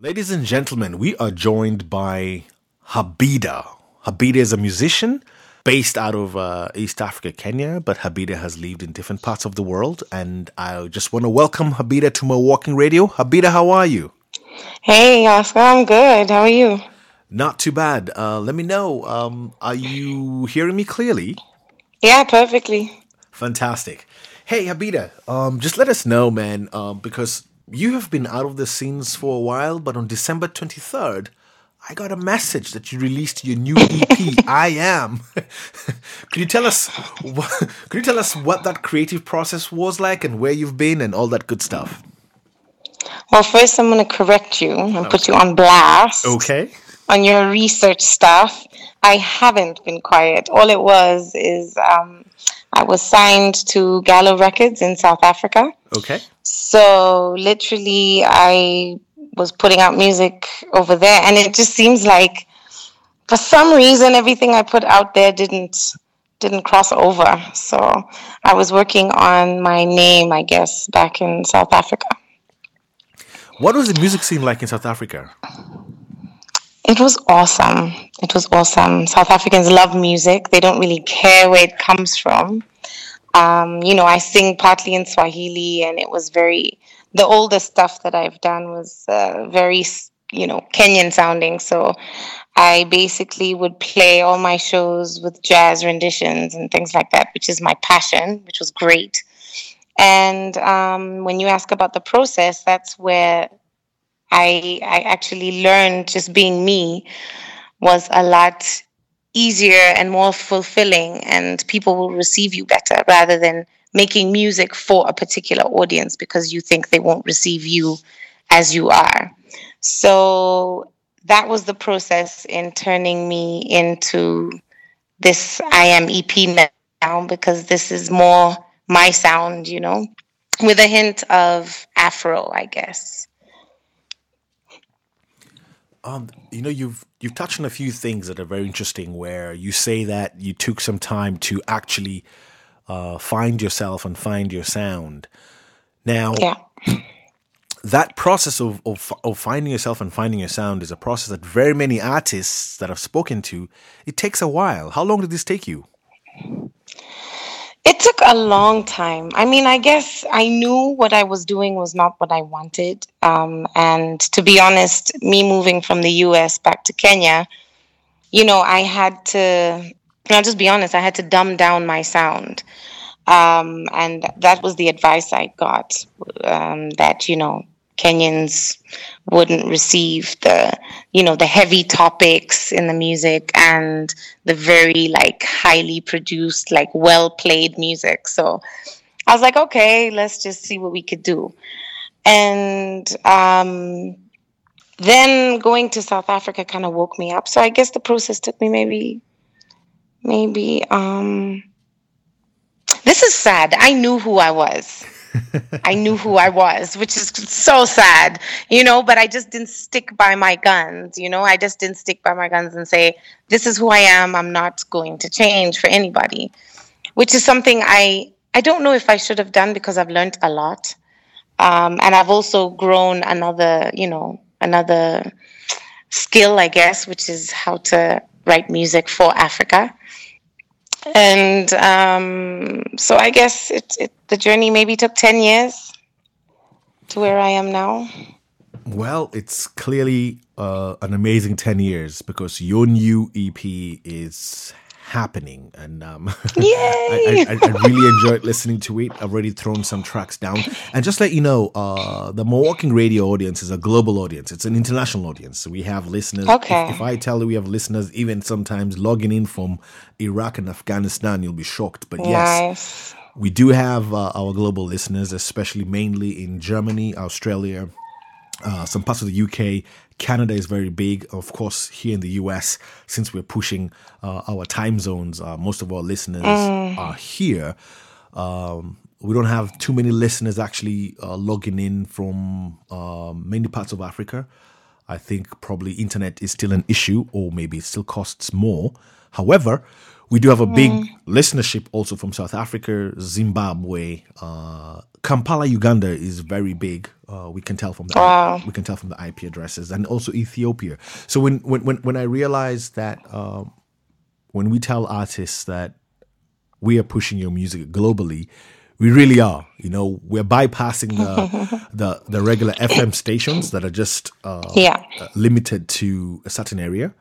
Ladies and gentlemen, we are joined by Habida. Habida is a musician based out of uh, East Africa, Kenya, but Habida has lived in different parts of the world. And I just want to welcome Habida to my walking radio. Habida, how are you? Hey, Oscar, I'm good. How are you? Not too bad. Uh, let me know. Um, are you hearing me clearly? Yeah, perfectly. Fantastic. Hey, Habida, um, just let us know, man, um, because you have been out of the scenes for a while, but on December 23rd, I got a message that you released your new EP, I Am. could you tell us what, could you tell us what that creative process was like and where you've been and all that good stuff? Well, first I'm going to correct you and okay. put you on blast. Okay. On your research stuff. I haven't been quiet. All it was is um, I was signed to Gallo Records in South Africa. Okay. So literally, I was putting out music over there, and it just seems like, for some reason, everything I put out there didn't didn't cross over. So I was working on my name, I guess, back in South Africa. What was the music scene like in South Africa? It was awesome. It was awesome. South Africans love music. They don't really care where it comes from. Um, you know, I sing partly in Swahili, and it was very. The oldest stuff that I've done was uh, very, you know, Kenyan sounding. So I basically would play all my shows with jazz renditions and things like that, which is my passion, which was great. And um, when you ask about the process, that's where I I actually learned just being me was a lot easier and more fulfilling and people will receive you better rather than making music for a particular audience because you think they won't receive you as you are. So that was the process in turning me into this I am EP now because this is more my sound, you know, with a hint of Afro, I guess. Um, you know, you've you've touched on a few things that are very interesting. Where you say that you took some time to actually uh, find yourself and find your sound. Now, yeah. that process of, of of finding yourself and finding your sound is a process that very many artists that I've spoken to. It takes a while. How long did this take you? It took a long time. I mean, I guess I knew what I was doing was not what I wanted. Um, and to be honest, me moving from the US back to Kenya, you know, I had to, I'll just be honest, I had to dumb down my sound. Um, and that was the advice I got um, that, you know, Kenyans wouldn't receive the, you know, the heavy topics in the music and the very like highly produced, like well played music. So I was like, okay, let's just see what we could do. And um, then going to South Africa kind of woke me up. So I guess the process took me maybe, maybe, um, this is sad. I knew who I was. I knew who I was, which is so sad, you know, but I just didn't stick by my guns, you know, I just didn't stick by my guns and say, this is who I am. I'm not going to change for anybody, which is something I, I don't know if I should have done because I've learned a lot. Um, and I've also grown another, you know, another skill, I guess, which is how to write music for Africa and um, so I guess it, it, the journey maybe took ten years to where I am now. Well, it's clearly uh, an amazing ten years because your new EP is happening, and um, I, I, I, really enjoyed listening to it. I've already thrown some tracks down, and just let you know, uh, the Milwaukee radio audience is a global audience. It's an international audience. So we have listeners. Okay. If, if, I tell you we have listeners, even sometimes logging in from Iraq and Afghanistan, you'll be shocked. But yes. We do have uh, our global listeners, especially mainly in Germany, Australia, uh, some parts of the UK, Canada is very big. Of course, here in the US, since we're pushing uh, our time zones, uh, most of our listeners mm. are here. Um, we don't have too many listeners actually uh, logging in from uh, many parts of Africa. I think probably internet is still an issue, or maybe it still costs more. However, we do have a big listenership also from South Africa, Zimbabwe, uh, Kampala, Uganda is very big. Uh, we can tell from the Wow. we can tell from the IP addresses, and also Ethiopia. So when when when, when I realized that um, when we tell artists that we are pushing your music globally, we really are. You know, we're bypassing the the, the regular FM stations that are just uh, Yeah. uh, limited to a certain area,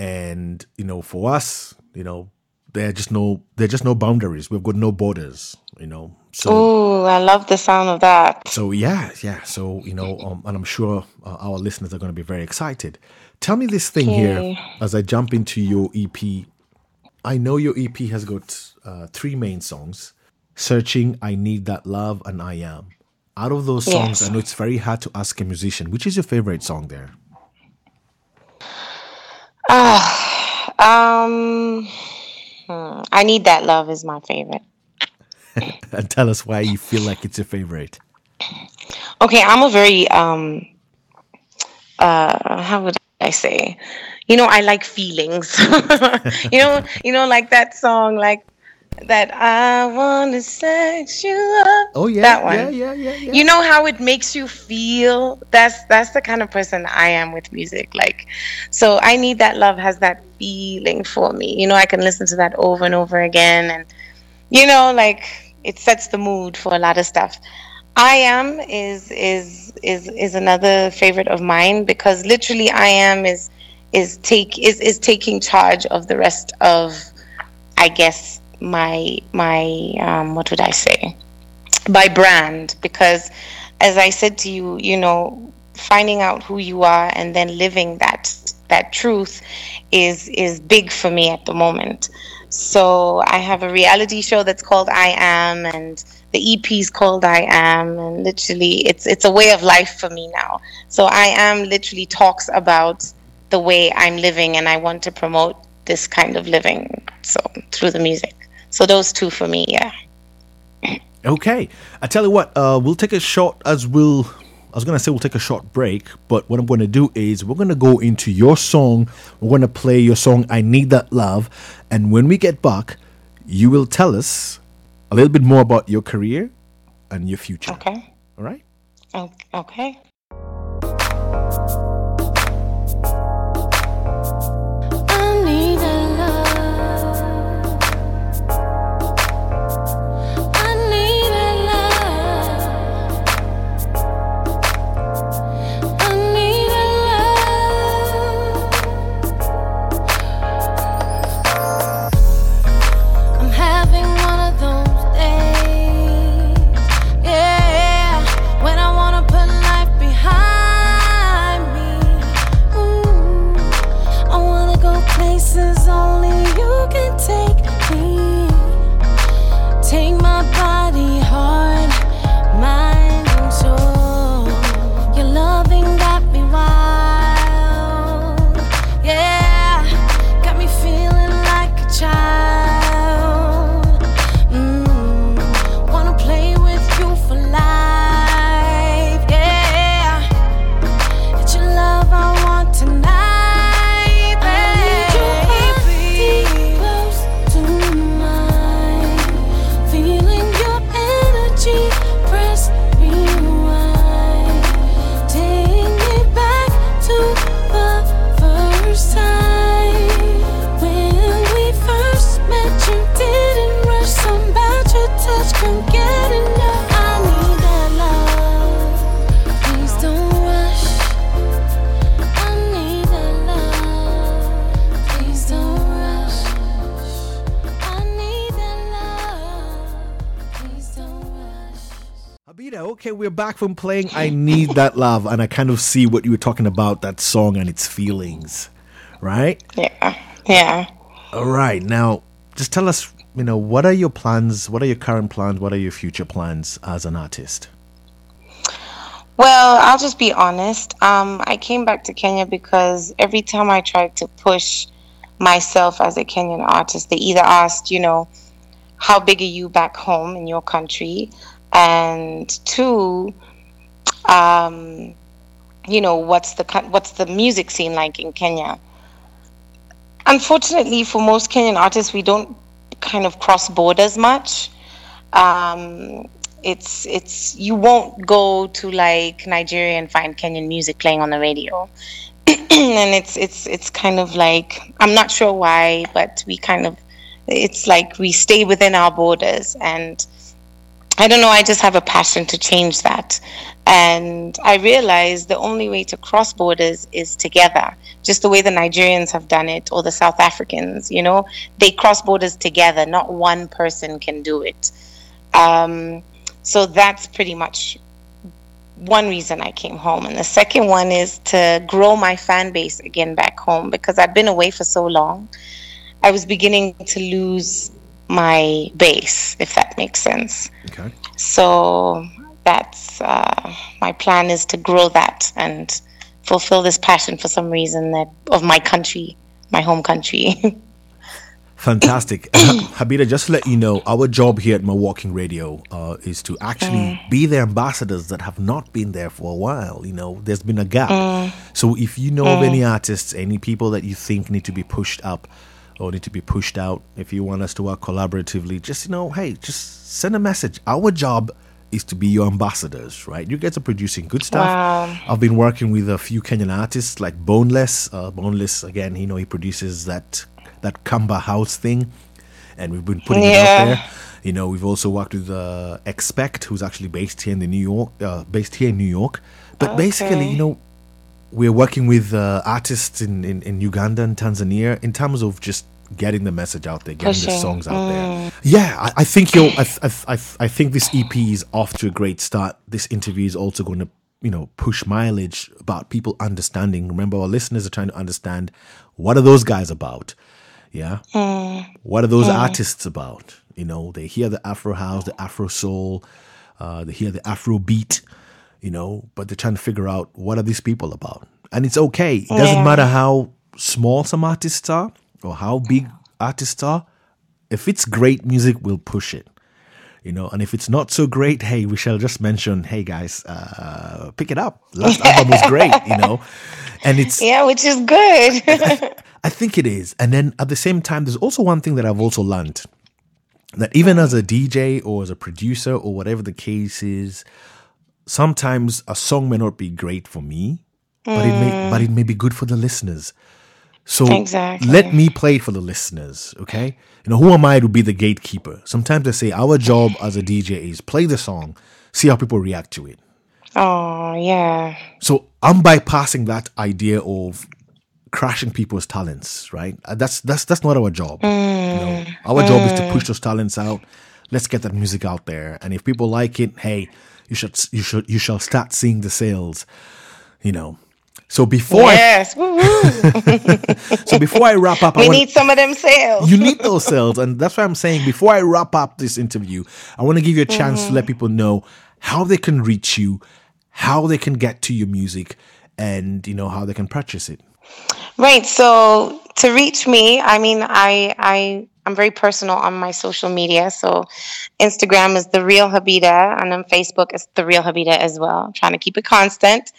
and you know, for us, you know, there are just no there are just no boundaries. We've got no borders. You know, so Ooh, I love the sound of that. so yeah, yeah. So you know, um, and I'm sure uh, our listeners are going to be very excited. Tell me this thing here as I jump into your EP. I know your EP has got uh, three main songs: "Searching," "I Need That Love," and "I Am." Out of those songs, Yes. I know it's very hard to ask a musician which is your favorite song there. Um, hmm, I need that love is my favorite. And tell us why you feel like it's your favorite. Okay, I'm a very um, uh, how would I say? You know, I like feelings. you know, you know, like that song, like that. I want to sex you up. Oh yeah, that one. yeah, yeah, yeah, yeah. you know how it makes you feel that's that's the kind of person i am with music like so i need that love has that feeling for me you know i can listen to that over and over again and you know like it sets the mood for a lot of stuff i am is is is is another favorite of mine because literally i am is is take is is taking charge of the rest of i guess my my um what would i say? By brand because as i said to you you know finding out who you are and then living that that truth is is big for me at the moment. So i have a reality show that's called i am and the ep is called i am and literally it's it's a way of life for me now. So i am literally talks about the way i'm living and i want to promote this kind of living so through the music so those two for me yeah Okay, I tell you what, uh, we'll take a short as we'll. I was gonna say we'll take a short break, but what I'm gonna do is we're gonna go into your song. We're gonna play your song "I Need That Love," and when we get back, you will tell us a little bit more about your career and your future. okay All right? Okay. We're back from playing I Need That Love, and I kind of see what you were talking about that song and its feelings, right? Yeah. Yeah. All right, now just tell us, you know, what are your plans? What are your current plans? What are your future plans as an artist? Well, I'll just be honest. Um, I came back to Kenya because every time I tried to push myself as a Kenyan artist, they either asked, you know, how big are you back home in your country? And two, um, you know, what's the what's the music scene like in Kenya? unfortunately, for most Kenyan artists, we don't kind of cross borders much. Um, it's it's you won't go to like Nigeria and find Kenyan music playing on the radio, and it's it's it's kind of like I'm not sure why, but we kind of it's like we stay within our borders and I don't know, I just have a passion to change that. And I realized the only way to cross borders is together, just the way the Nigerians have done it or the South Africans, you know, they cross borders together, not one person can do it. Um, so that's pretty much one reason I came home. And the second one is to grow my fan base again back home because I've been away for so long. I was beginning to lose my base, if that makes sense. Okay. So that's uh, my plan is to grow that and fulfill this passion for some reason that of my country, my home country. Fantastic. Habida, just to let you know, our job here at Milwaukee Radio uh, is to actually be the ambassadors that have not been there for a while. You know, there's been a gap. So if you know of any artists, any people that you think need to be pushed up or need to be pushed out, if you want us to work collaboratively, just, you know, hey, just send a message. Our job is to be your ambassadors, right? You guys are producing good stuff. Wow. I've been working with a few Kenyan artists like Boneless. Uh, Boneless, again, you know, he produces that that Kamba House thing, and we've been putting it out there. You know, we've also worked with uh, Expect, who's actually based here in the New York, uh, based here in New York. But basically, you know, we're working with uh, artists in, in, in Uganda and Tanzania in terms of just getting the message out there, getting the songs out there. Mm. Yeah, I, I think you'll. I, I, I, I think this EP is off to a great start. This interview is also going to, you know, push mileage about people understanding. Remember, our listeners are trying to understand what are those guys about. Yeah, mm. what are those mm. artists about? You know, they hear the Afro house, the Afro soul, uh, they hear the Afro beat, you know, but they're trying to figure out what are these people about. And it's okay. It doesn't matter how small some artists are or how big artists are. If it's great music, we'll push it. You know, and if it's not so great, hey, we shall just mention, hey guys, uh, pick it up. Last album was great, you know, and it's yeah, which is good. I think it is. And then at the same time, there's also one thing that I've also learned that even as a DJ or as a producer or whatever the case is, sometimes a song may not be great for me, but it may but it may be good for the listeners. So Exactly. let me play for the listeners, okay? You know, who am I to be the gatekeeper? Sometimes I say our job as a DJ is play the song, see how people react to it. oh, yeah. So I'm bypassing that idea of crashing people's talents, right? Uh, That's that's that's not our job. You know, our job is to push those talents out. Let's get that music out there, and if people like it, hey, you should you should you shall start seeing the sales. You know. So before I, Yes. Woo-woo. so before I wrap up, I we want, need some of them sales. you need those sales, and that's why I'm saying before I wrap up this interview, I want to give you a chance to let mm-hmm. people know how they can reach you, how they can get to your music, and you know how they can purchase it. Right. So to reach me, I mean, I I I'm very personal on my social media. So Instagram is the real Habida, and on Facebook is the real Habida as well. I'm trying to keep it constant,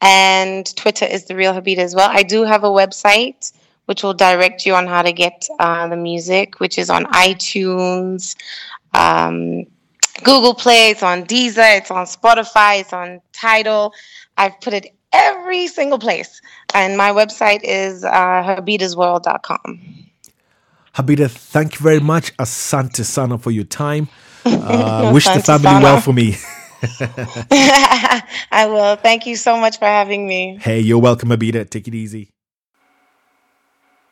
and Twitter is the real Habida as well. I do have a website which will direct you on how to get uh, the music, which is on iTunes. Um, Google Play, it's on Deezer, it's on Spotify, it's on Tidal. I've put it every single place. And my website is uh, habidasworld.com. Habida, thank you very much, Asante Sana, for your time. Uh, wish the family Sana. well for me. I will. Thank you so much for having me. Hey, you're welcome, Habida. Take it easy.